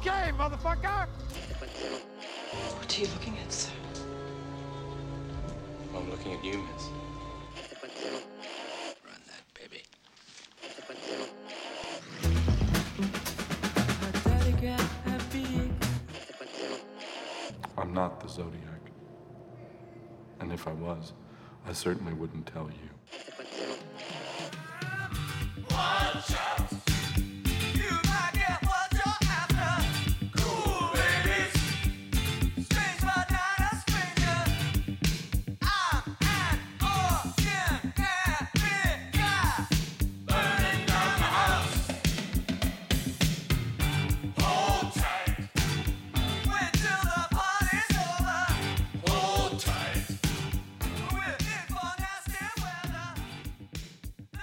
Okay, motherfucker! What are you looking at, sir? I'm looking at you, miss. Run that baby. I'm not the Zodiac. And if I was, I certainly wouldn't tell you.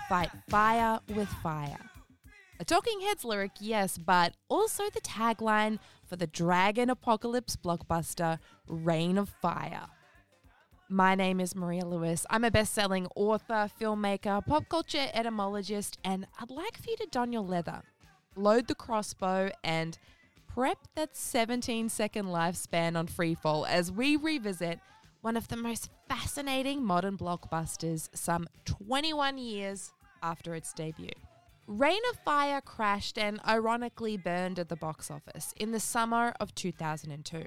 Fight fire with fire. A Talking Heads lyric, yes, but also the tagline for the Dragon Apocalypse blockbuster Reign of Fire. My name is Maria Lewis. I'm a best selling author, filmmaker, pop culture etymologist, and I'd like for you to don your leather, load the crossbow, and prep that 17 second lifespan on freefall as we revisit one of the most fascinating modern blockbusters some 21 years after its debut. Reign of Fire crashed and ironically burned at the box office in the summer of 2002.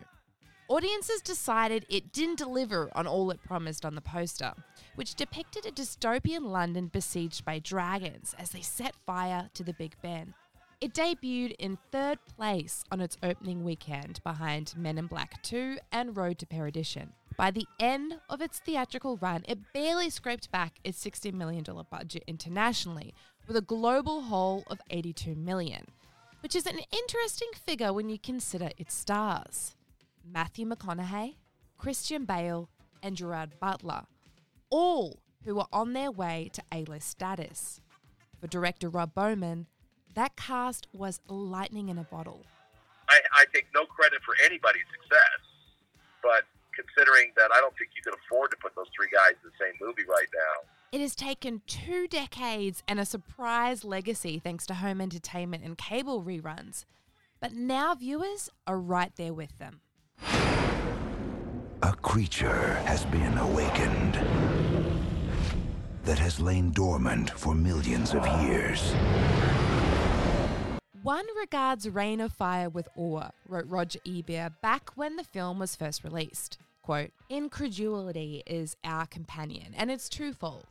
Audiences decided it didn't deliver on all it promised on the poster, which depicted a dystopian London besieged by dragons as they set fire to the Big Ben. It debuted in third place on its opening weekend behind Men in Black 2 and Road to Perdition. By the end of its theatrical run, it barely scraped back its $60 million budget internationally, with a global haul of 82 million, which is an interesting figure when you consider its stars. Matthew McConaughey, Christian Bale, and Gerard Butler, all who were on their way to A-list status. For director Rob Bowman, that cast was lightning in a bottle. I, I take no credit for anybody's success, but considering that I don't think you can afford to put those three guys in the same movie right now. It has taken two decades and a surprise legacy thanks to home entertainment and cable reruns. But now viewers are right there with them. A creature has been awakened that has lain dormant for millions of years. One regards Reign of Fire with awe, wrote Roger Ebert back when the film was first released. Quote, Incredulity is our companion, and it's twofold.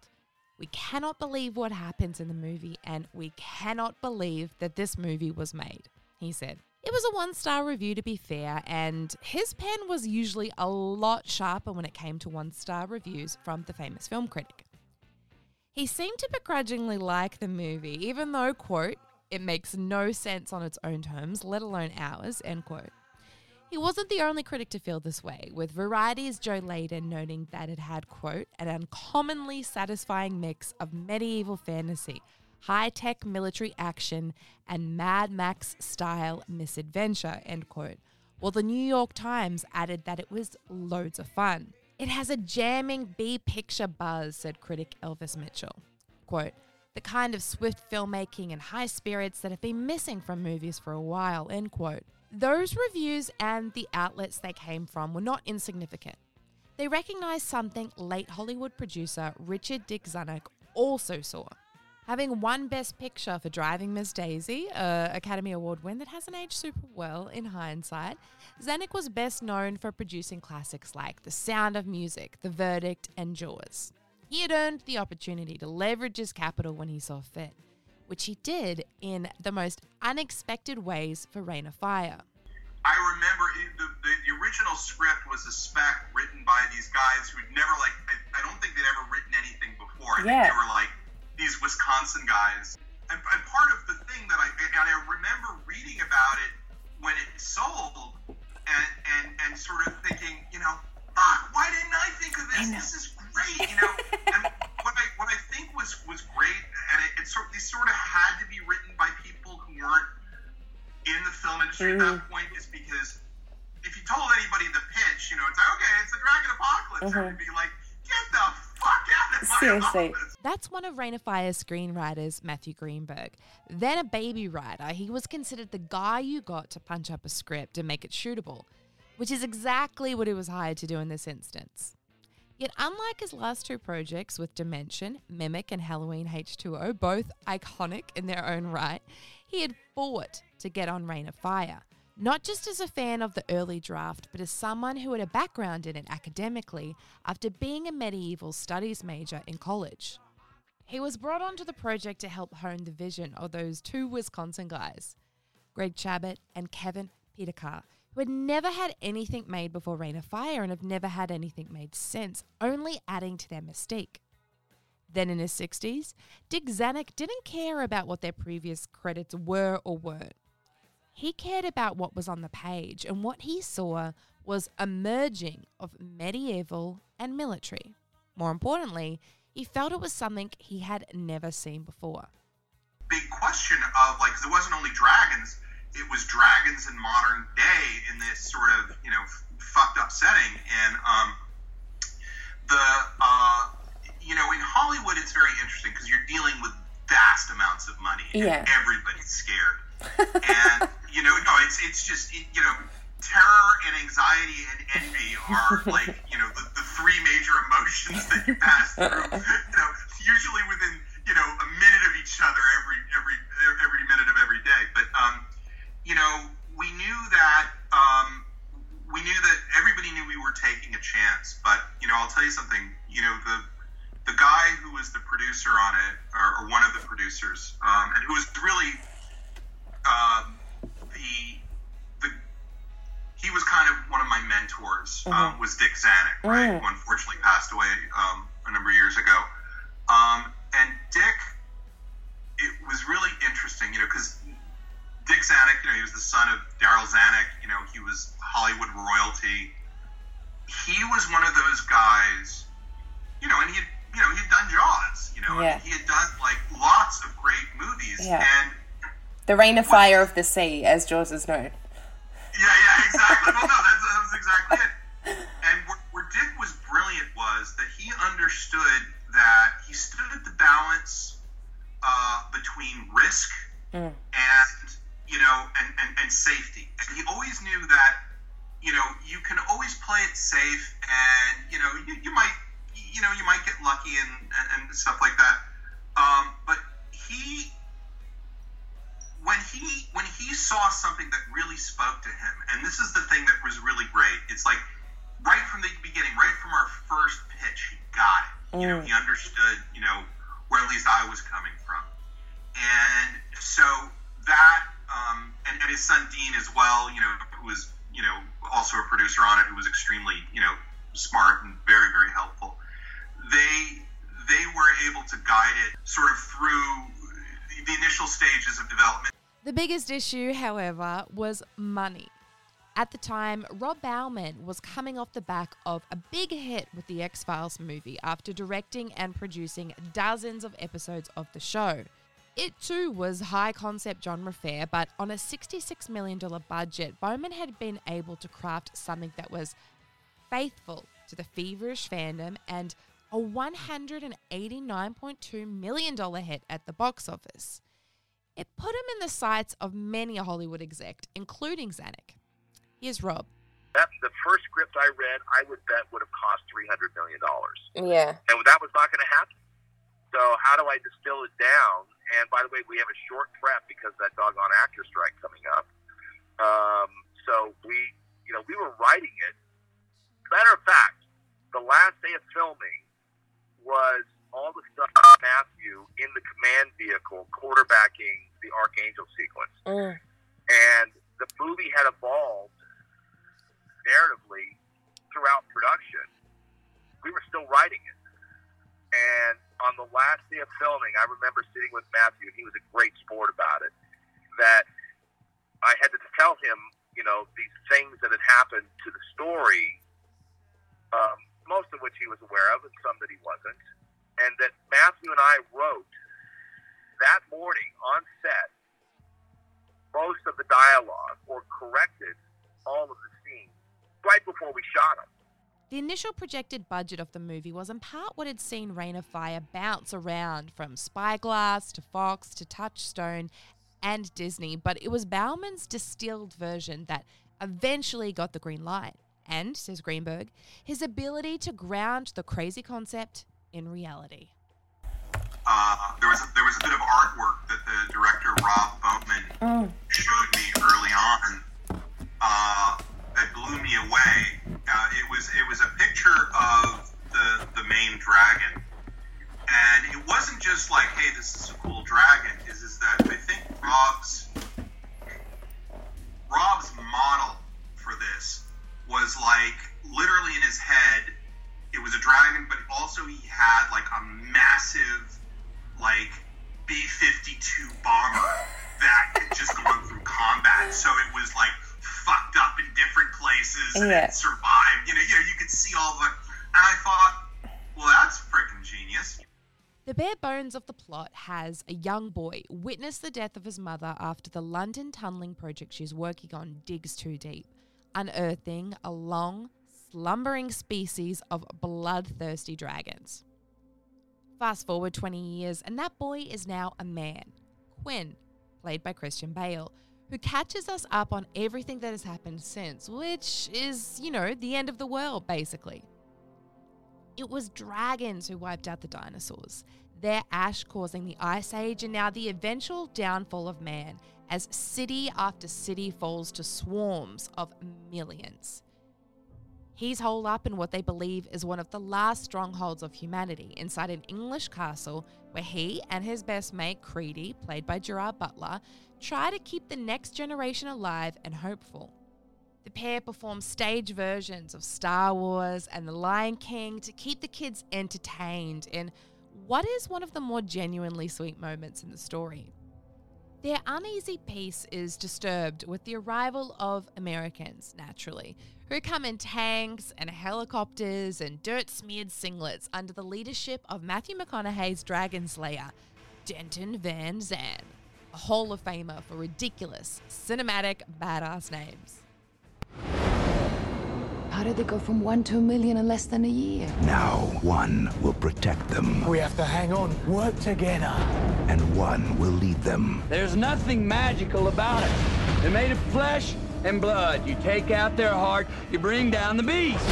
We cannot believe what happens in the movie, and we cannot believe that this movie was made, he said. It was a one star review to be fair, and his pen was usually a lot sharper when it came to one star reviews from the famous film critic. He seemed to begrudgingly like the movie, even though, quote, it makes no sense on its own terms, let alone ours, end quote. He wasn't the only critic to feel this way, with Variety's Joe Leydon noting that it had, quote, an uncommonly satisfying mix of medieval fantasy, high tech military action, and Mad Max style misadventure, end quote. While the New York Times added that it was loads of fun. It has a jamming B picture buzz, said critic Elvis Mitchell. Quote, the kind of swift filmmaking and high spirits that have been missing from movies for a while, end quote. Those reviews and the outlets they came from were not insignificant. They recognized something late Hollywood producer Richard Dick Zanuck also saw Having won Best Picture for Driving Miss Daisy, a Academy Award win that hasn't aged super well in hindsight, Zanuck was best known for producing classics like The Sound of Music, The Verdict, and Jaws. He had earned the opportunity to leverage his capital when he saw fit, which he did in the most unexpected ways for Reign of Fire. I remember the, the, the original script was a spec written by these guys who'd never like I, I don't think they'd ever written anything before. I Yeah. think they were like these Wisconsin guys. And, and part of the thing that I and I remember reading about it when it sold and and and sort of thinking, you know, fuck, why didn't I think of this? This is great, you know. and what I what I think was was great, and it, it sort these sort of had to be written by people who weren't in the film industry at that point is because if you told anybody the pitch, you know, it's like, okay, it's the Dragon Apocalypse, Mhm. and it'd be like, get the fuck out of my Seriously. office. That's one of Reign of Fire's screenwriters, Matthew Greenberg. Then a baby writer, he was considered the guy you got to punch up a script and make it shootable, which is exactly what he was hired to do in this instance. Yet, unlike his last two projects with Dimension, Mimic, and Halloween H2O, both iconic in their own right, he had fought to get on Reign of Fire. Not just as a fan of the early draft, but as someone who had a background in it academically after being a medieval studies major in college. He was brought onto the project to help hone the vision of those two Wisconsin guys, Greg Chabot and Kevin Peterka, had never had anything made before Reign of Fire and have never had anything made since, only adding to their mystique. Then in his 60s, Dick Zanuck didn't care about what their previous credits were or weren't. He cared about what was on the page, and what he saw was a merging of medieval and military. More importantly, he felt it was something he had never seen before. Big question of like, it wasn't only dragons, it was dragons in modern day in this sort of you know f- fucked up setting, and um, the uh, you know in Hollywood it's very interesting because you're dealing with vast amounts of money, and Yeah. everybody's scared. and you know, no, it's it's just it, you know, terror and anxiety and envy are like you know the, the three major emotions that you pass through. You know, usually within you know a minute of each other every every every minute of every day. But um, you know, we knew that um, we knew that everybody knew we were taking a chance. But you know, I'll tell you something. You know, the the guy who was the producer on it, or, or one of the producers, um, and who was really um, the the he was kind of one of my mentors. Um, was Dick Zanuck, right? Mm. Who unfortunately passed away um, a number of years ago. Um, and Dick, it was really interesting, you know, because Dick Zanuck, you know, he was the son of Darryl Zanuck. You know, he was Hollywood royalty. He was one of those guys, you know, and he had, you know, he had done Jaws, you know, Yeah. and he had done like lots of great movies, Yeah. and The Reign of Fire of the Sea, as Jaws is known. Yeah, yeah, exactly. well, no, that's, that was exactly it. And where, where Dick was brilliant was that he understood that he stood at the balance uh, between risk Mm. and you know and, and, and safety. And he always knew that you know you can always play it safe, and you know you, you might you know you might get lucky and, and, and stuff like that. Um, but he when he when he saw something that really spoke to him, and this is the thing that was really great. It's like right from the beginning, right from our first pitch, he got it. You know, Mm. he understood. You know where at least I was coming from, and so that and, and his son Dean as well. You know, who was you know also a producer on it, who was extremely you know smart and very very helpful. They they were able to guide it sort of through the initial stages of development. The biggest issue, however, was money. At the time, Rob Bowman was coming off the back of a big hit with the X Files movie after directing and producing dozens of episodes of the show. It too was high concept genre fare, but on a $66 million budget, Bowman had been able to craft something that was faithful to the feverish fandom and a $189.2 million hit at the box office. It put him in the sights of many a Hollywood exec, including Zanuck. Here's Rob. That the first script I read, I would bet would have cost three hundred million dollars, Yeah. and that was not going to happen. So how do I distill it down? And by the way, we have a short prep because of that doggone actor strike coming up. Um, so we, you know, we were writing it. Matter of fact, the last day of filming was all the stuff Matthew in the command vehicle quarterbacking the Archangel sequence. And the movie had evolved narratively throughout production. We were still writing it. And on the last day of filming, I remember sitting with Matthew, and he was a great sport about it, that I had to tell him, you know, these things that had happened to the story, um, most of which he was aware of, and some that he wasn't, and that Matthew and I wrote that morning on set most of the dialogue or corrected all of the scenes right before we shot them. The initial projected budget of the movie was in part what had seen Reign of Fire bounce around from Spyglass to Fox to Touchstone and Disney, but it was Bowman's distilled version that eventually got the green light. And, says Greenberg, his ability to ground the crazy concept in reality. uh, there was a, there was a bit of artwork that the director Rob Bowman showed me early on uh, that blew me away. Uh, it was it was a picture of the the main dragon, and it wasn't just like, hey, this is a cool dragon. Is is that I think Rob's Rob's model for this was like literally in his head. It was a dragon, but also he had like a massive like B 52 bomber that had just gone through combat. So it was like fucked up in different places and Yeah. it survived. You know, you know, you could see all the. And I thought, well, that's freaking genius. The bare bones of the plot has a young boy witness the death of his mother after the London tunneling project she's working on digs too deep, unearthing a long, slumbering species of bloodthirsty dragons. Fast forward 20 years, and that boy is now a man, Quinn, played by Christian Bale, who catches us up on everything that has happened since, which is, you know, the end of the world, basically. It was dragons who wiped out the dinosaurs, their ash causing the Ice Age and now the eventual downfall of man as city after city falls to swarms of millions. He's holed up in what they believe is one of the last strongholds of humanity inside an English castle where he and his best mate, Creedy, played by Gerard Butler, try to keep the next generation alive and hopeful. The pair perform stage versions of Star Wars and The Lion King to keep the kids entertained in what is one of the more genuinely sweet moments in the story. Their uneasy peace is disturbed with the arrival of Americans, naturally, who come in tanks and helicopters and dirt smeared singlets under the leadership of Matthew McConaughey's Dragon Slayer, Denton Van Zandt, a Hall of Famer for ridiculous, cinematic, badass names. How did they go from one to a million in less than a year? Now, one will protect them, We have to hang on, work together. and one will lead them. There's nothing magical about it. They're made of flesh and blood. You take out their heart, you bring down the beast.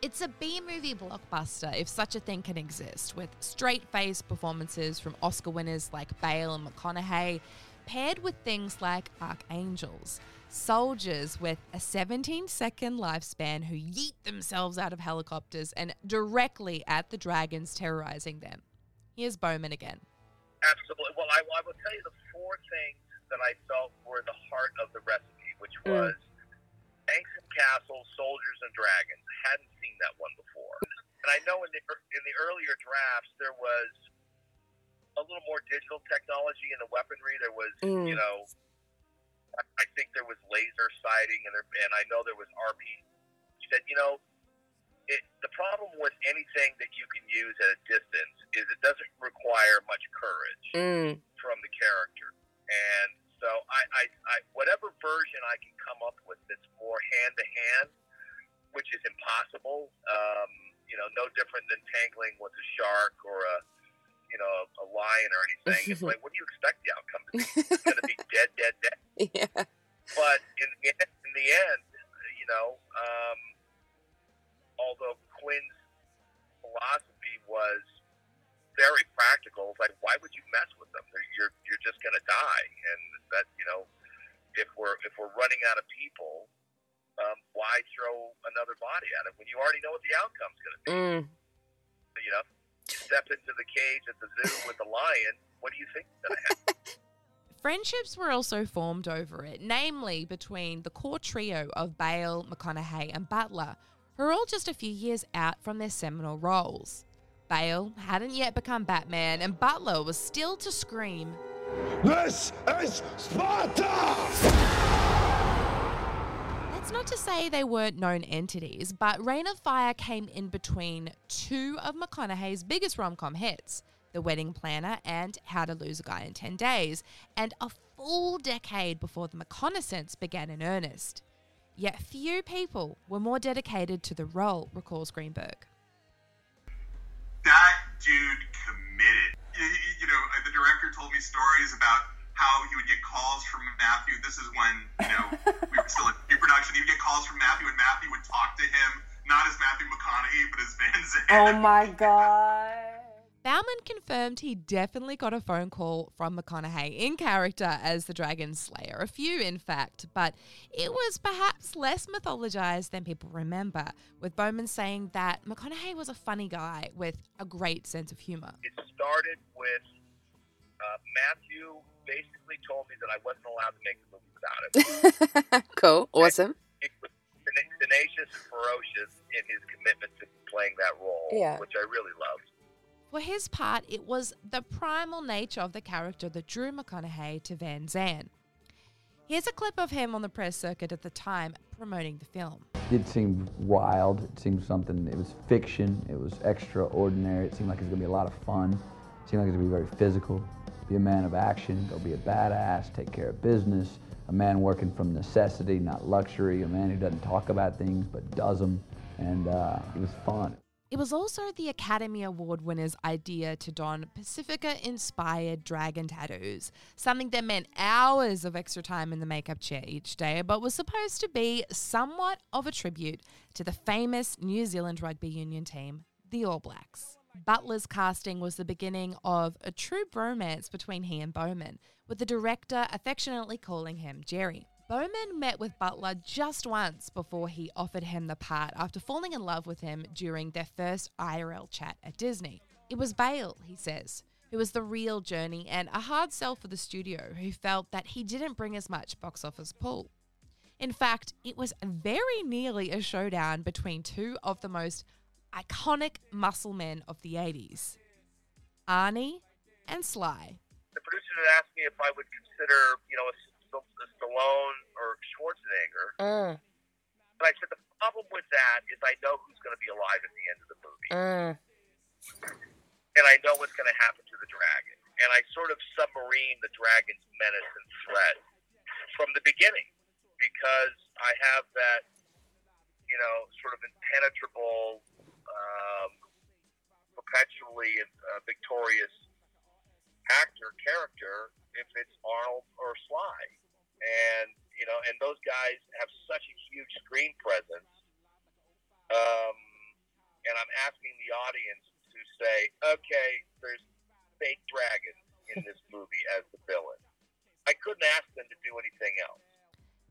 It's a B movie blockbuster, if such a thing can exist, with straight faced performances from Oscar winners like Bale and McConaughey, paired with things like archangels, soldiers with a 17 second lifespan who yeet themselves out of helicopters and directly at the dragons terrorizing them. Here's Bowman again. Absolutely. Well, I, I will tell you the four things that I felt were the heart of the recipe, which was tanks and castles, soldiers and dragons. Hadn't seen that one before. And I know in the in the earlier drafts there was a little more digital technology in the weaponry. There was, Mm. you know, I, think there was laser sighting, and there, and I know there was RP. He said, you know, it, the problem with anything that you can use at a distance is it doesn't require much courage Mm. from the character. And so I, I, I whatever version I can come up with that's more hand to hand, which is impossible. Um, you know, no different than tangling with a shark or a you know a lion or anything. It's like, what do you expect the outcome to be? It's going to be dead, dead, dead. yeah. But in the end, in the end, you know, um, although Quinn's philosophy was very practical, like why would you mess with them? They're, you're you're just gonna die, and that you know, if we're if we're running out of people, um, why throw another body at it when you already know what the outcome's gonna be? Mm. You know, step into the cage at the zoo with the lion. What do you think? Friendships were also formed over it, namely between the core trio of Bale, McConaughey, and Butler, who are all just a few years out from their seminal roles. Bale hadn't yet become Batman, and Butler was still to scream, This is Sparta! That's not to say they weren't known entities, but Reign of Fire came in between two of McConaughey's biggest rom com hits The Wedding Planner and How to Lose a Guy in 10 Days, and a full decade before The McConaissance began in earnest. Yet few people were more dedicated to the role, recalls Greenberg. That dude committed. You, you know, uh, the director told me stories about how he would get calls from Matthew. This is when, you know, we were still in pre-production. He would get calls from Matthew, and Matthew would talk to him, not as Matthew McConaughey, but as Van Zandt. Oh my god. Bowman confirmed he definitely got a phone call from McConaughey in character as the Dragon Slayer, a few in fact, but it was perhaps less mythologized than people remember, with Bowman saying that McConaughey was a funny guy with a great sense of humor. It started with uh, Matthew basically told me that I wasn't allowed to make the movie without him. cool. Awesome. he was tenacious and ferocious in his commitment to playing that role, Yeah. which I really loved. For his part, it was the primal nature of the character that drew McConaughey to Van Zandt. Here's a clip of him on the press circuit at the time promoting the film. It seemed wild. It seemed something. It was fiction. It was extraordinary. It seemed like it was gonna be a lot of fun. It seemed like it was gonna be very physical. Be a man of action. Go be a badass. Take care of business. A man working from necessity, not luxury. A man who doesn't talk about things but does them. And uh, it was fun. It was also the Academy Award winner's idea to don Pacifica inspired dragon tattoos, something that meant hours of extra time in the makeup chair each day, but was supposed to be somewhat of a tribute to the famous New Zealand rugby union team, the All Blacks. Butler's casting was the beginning of a true bromance between he and Bowman, with the director affectionately calling him Jerry. Bowman met with Butler just once before he offered him the part after falling in love with him during their first IRL chat at Disney. It was Bale, he says, who was the real journey and a hard sell for the studio who felt that he didn't bring as much box office pull. In fact, it was very nearly a showdown between two of the most iconic muscle men of the 80s Arnie and Sly. The producer had asked me if I would consider, you know, a Stallone or Schwarzenegger. Mm. And I said the problem with that is I know who's going to be alive at the end of the movie, Mm. and I know what's going to happen to the dragon. And I sort of submarine the dragon's menace and threat from the beginning because I have that, you know, sort of impenetrable, um, perpetually uh, victorious actor character if it's Arnold or Sly. And, you know, and those guys have such a huge screen presence. Um, and I'm asking the audience to say, okay, there's fake dragons in this movie as the villain. I couldn't ask them to do anything else.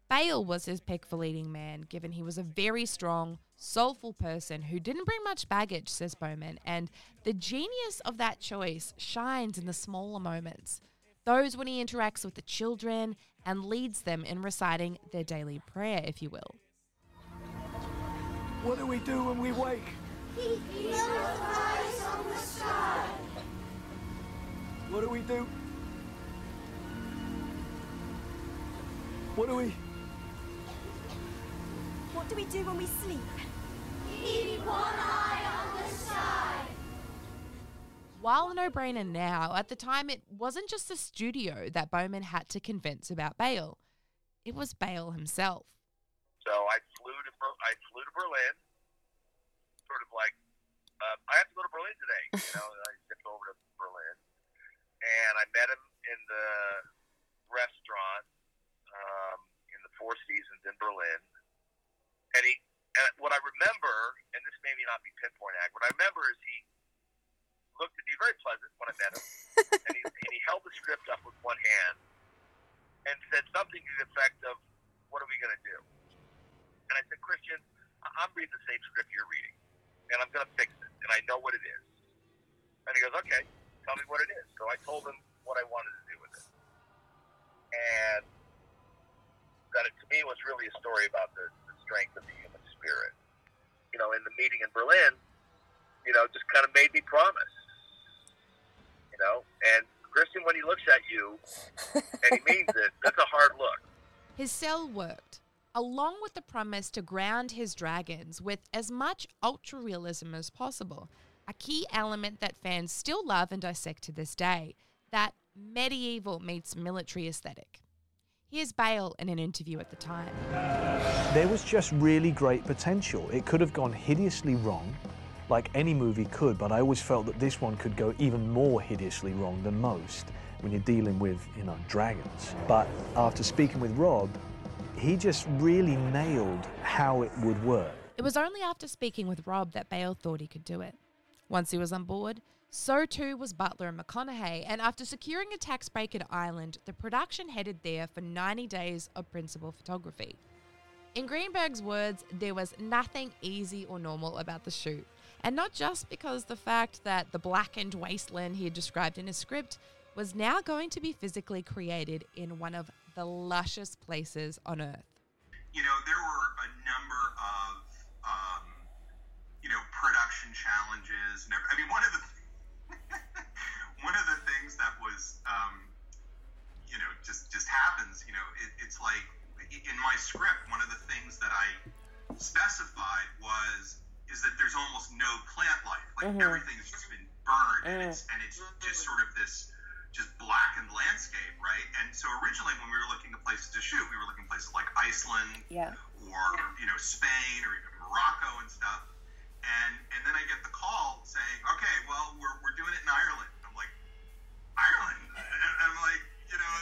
Bale was his pick for leading man, given he was a very strong, soulful person who didn't bring much baggage, says Bowman, and the genius of that choice shines in the smaller moments. Those when he interacts with the children and leads them in reciting their daily prayer, if you will. What do we do when we wake? What do we do? What do we? What do we do when we sleep? While a no brainer now, at the time it wasn't just the studio that Bowman had to convince about Bale, it was Bale himself. So I flew to I flew to Berlin, sort of like uh, I have to go to Berlin today. You know, I zipped over to Berlin, and I met him in the restaurant um, in the Four Seasons in Berlin. And he, and what I remember, and this may not be pinpoint accurate, what I remember is he looked at me very pleasant when I met him, and, he, and he held the script up with one hand, and said something to the effect of, "What are we going to do?" And I said, "Christian, I'm reading the same script you're reading, and I'm going to fix it, and I know what it is." And he goes, "Okay, tell me what it is." So I told him what I wanted to do with it, and that it, to me was really a story about the, the strength of the human spirit. You know, in the meeting in Berlin, you know, just kind of made me promise. You know, and Christian, when he looks at you and he means it, that's a hard look. His sell worked, along with the promise to ground his dragons with as much ultra realism as possible, a key element that fans still love and dissect to this day that medieval meets military aesthetic. Here's Bale in an interview at the time. There was just really great potential. It could have gone hideously wrong, like any movie could, but I always felt that this one could go even more hideously wrong than most when you're dealing with, you know, dragons. But after speaking with Rob, he just really nailed how it would work. It was only after speaking with Rob that Bale thought he could do it. Once he was on board, so too was Butler and McConaughey, and after securing a tax break in Ireland, the production headed there for 90 days of principal photography. In Greenberg's words, there was nothing easy or normal about the shoot, and not just because the fact that the blackened wasteland he had described in his script was now going to be physically created in one of the luscious places on Earth. You know, there were a number of, um, you know, production challenges. And every, I mean, one of the one of the things that was, um, you know, just just happens. You know, it, it's like in my script, one of the things that I specified was is that there's almost no plant life. Like Mhm. everything's just been burned, and Mm. it's and it's just sort of this just blackened landscape, right? And so originally, when we were looking at places to shoot, we were looking at places like Iceland Yeah. or you know Spain or even Morocco and stuff. And and then I get the call saying, okay, well we're, we're doing it in Ireland. I'm like, Ireland? And I'm like, you know,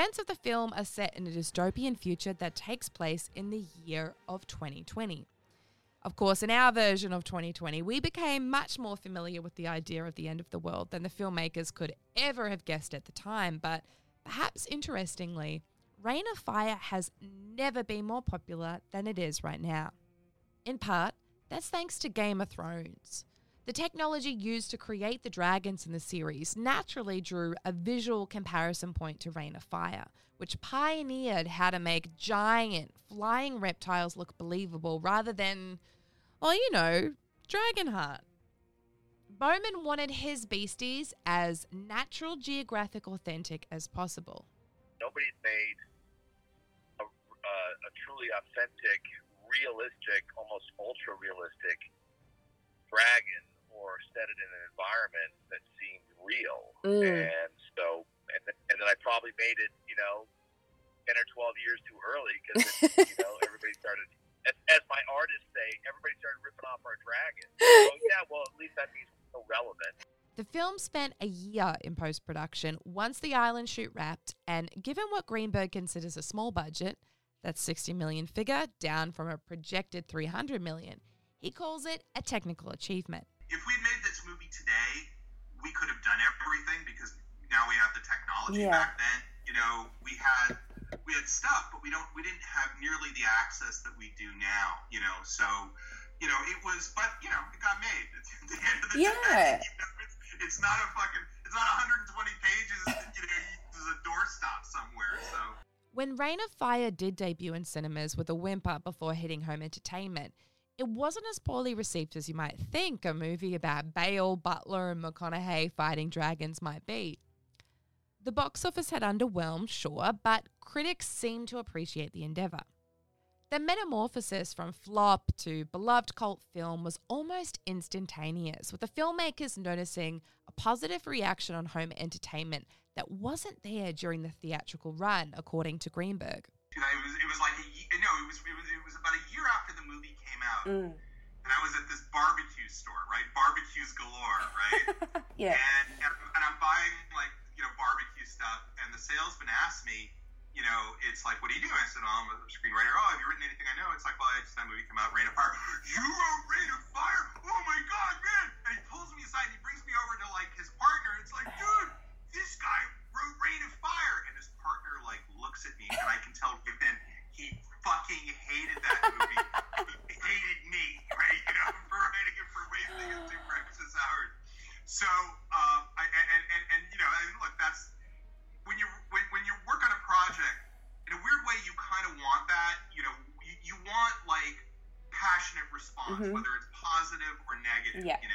events of the film are set in a dystopian future that takes place in the year of 2020. Of course, in our version of 2020, we became much more familiar with the idea of the end of the world than the filmmakers could ever have guessed at the time, but perhaps interestingly, Reign of Fire has never been more popular than it is right now. In part, that's thanks to Game of Thrones. The technology used to create the dragons in the series naturally drew a visual comparison point to Reign of Fire, which pioneered how to make giant flying reptiles look believable rather than, well, you know, Dragonheart. Bowman wanted his beasties as National Geographic authentic as possible. Nobody's made a, a, a truly authentic, realistic, almost ultra realistic dragon or set it in an environment that seemed real. Mm. And so, and, th- and then I probably made it, you know, 10 or 12 years too early because, you know, everybody started, as, as my artists say, everybody started ripping off our dragon. So, yeah, well, at least that means it's still relevant. The film spent a year in post production once the island shoot wrapped, and given what Greenberg considers a small budget, that's 60 million figure, down from a projected 300 million, he calls it a technical achievement. If we'd made this movie today, we could have done everything because now we have the technology. Yeah. Back then, you know, we had we had stuff, but we don't we didn't have nearly the access that we do now. You know, so you know it was, but you know, it got made at the end of the Yeah. day. You know, it's, it's not a fucking it's not 120 pages. You know, there's a doorstop somewhere. So When Reign of Fire did debut in cinemas with a whimper before hitting home entertainment, it wasn't as poorly received as you might think a movie about Bale, Butler, and McConaughey fighting dragons might be. The box office had underwhelmed, sure, but critics seemed to appreciate the endeavour. The metamorphosis from flop to beloved cult film was almost instantaneous, with the filmmakers noticing a positive reaction on home entertainment that wasn't there during the theatrical run, according to Greenberg. You know, it was it was like a, it was, it was it was about a year after came out, Mm. and I was at this barbecue store, right? Barbecues galore, right? Yeah. And, and and I'm buying like you know barbecue stuff, and the salesman asked me, you know, it's like, what do you do? I said, oh, I'm a screenwriter. Oh, have you written anything I know? It's like, well, I just that movie came out, Reign of Fire. You wrote Reign of Fire? Oh my God, man! And he pulls me aside and he brings me over to like his partner. It's like, dude, this guy wrote Reign of Fire, and his partner like looks at me, and I can tell right then he fucking hated that movie. he hated me, right? You know, for writing it for wasting his two breakfast hours. So, um, I, and, and, and, you know, I mean, look, that's when you when, when you work on a project. In a weird way, you kind of want that. You know, you, you want like passionate response, Mhm. whether it's positive or negative. Yeah. You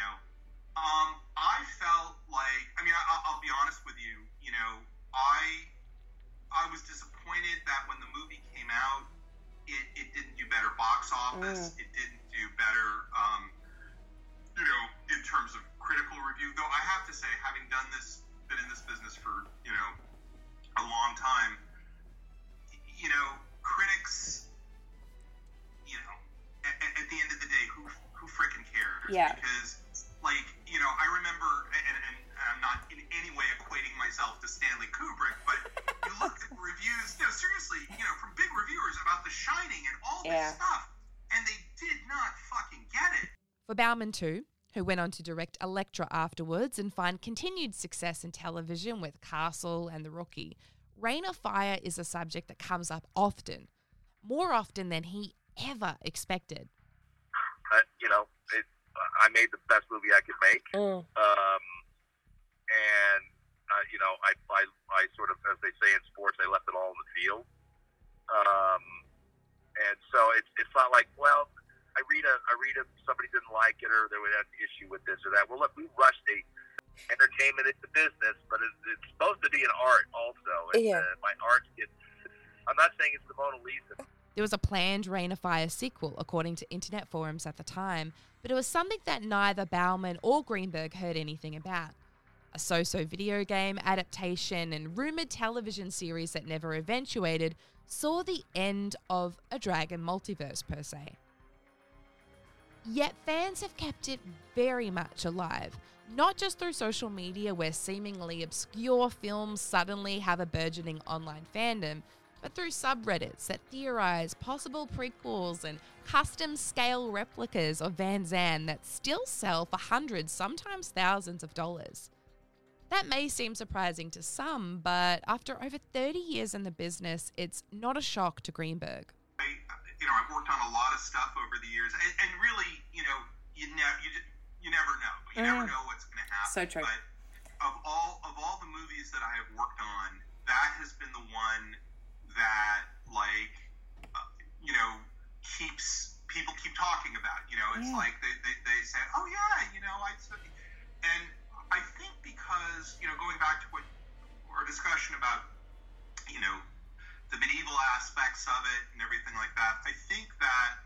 it. For Bowman, too, who went on to direct Elektra afterwards and find continued success in television with Castle and The Rookie, Reign of Fire is a subject that comes up often, more often than he ever expected. But, you know, it, I made the best movie I could make. Mm. Um, and, uh, you know, I, I, I sort of, as they say in sports, I left it all in the field. Um, and so it's, it's not like, well, I read a, I read a, somebody didn't like it or they would have an issue with this or that. Well, look, we rushed the entertainment into business, but it's, it's supposed to be an art also. And, Yeah. uh, my art gets, I'm not saying it's the Mona Lisa. There was a planned Reign of Fire sequel, according to internet forums at the time, but it was something that neither Bowman or Greenberg heard anything about. A so so video game adaptation and rumored television series that never eventuated saw the end of a Dragon multiverse, per se. Yet fans have kept it very much alive, not just through social media where seemingly obscure films suddenly have a burgeoning online fandom, but through subreddits that theorize possible prequels and custom scale replicas of Van Zandt that still sell for hundreds, sometimes thousands of dollars. That may seem surprising to some, but after over 30 years in the business, it's not a shock to Greenberg. You know, I've worked on a lot of stuff over the years, and, and really, you know, you never, you, you never know. You never Mm. know what's going to happen. So true. But of all of all the movies that I have worked on, that has been the one that, like, uh, you know, keeps people keep talking about. You know, it's Yeah. like they, they, they say, oh yeah, you know, I, and I think because you know, going back to what our discussion about, you know, the medieval aspects of it and everything like that. I think that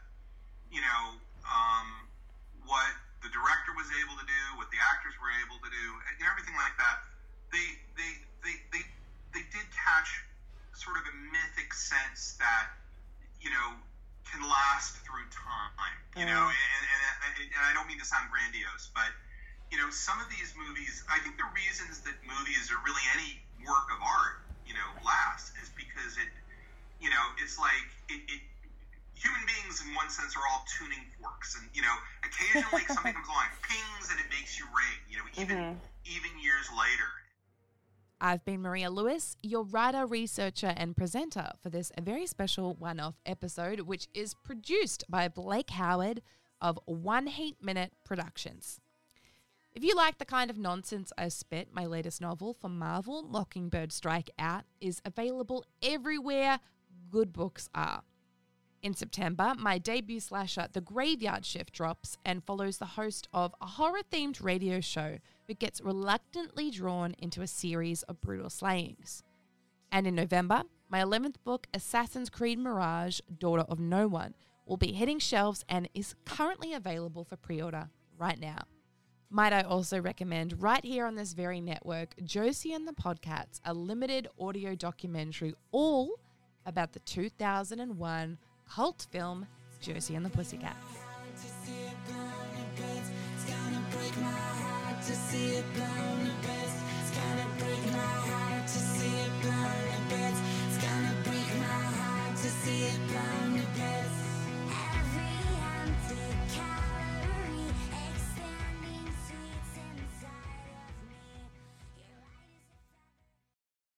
you know um, what the director was able to do, what the actors were able to do, and everything like that. They they they they, they did catch sort of a mythic sense that you know can last through time. You know, Mm. and, and, and, and I don't mean to sound grandiose, but you know, some of these movies, I think the reasons that movies or really any work of art, you know, last is because it, you know, it's like it, it human beings in one sense are all tuning forks, and you know, occasionally something comes along, pings, and it makes you ring. You know, even Mhm. even years later. I've been Maria Lewis, your writer, researcher, and presenter for this very special one off episode, which is produced by Blake Howard of One Heat Minute Productions. If you like the kind of nonsense I spit, my latest novel from Marvel, Mockingbird Strike Out, is available everywhere good books are. In September, my debut slasher, The Graveyard Shift, drops and follows the host of a horror themed radio show who gets reluctantly drawn into a series of brutal slayings. And in November, my 11th book, Assassin's Creed Mirage Daughter of No One, will be hitting shelves and is currently available for pre order right now. Might I also recommend, right here on this very network, Josie and the Podcats, a limited audio documentary all about the 2001 cult film Josie and the Pussycats. see it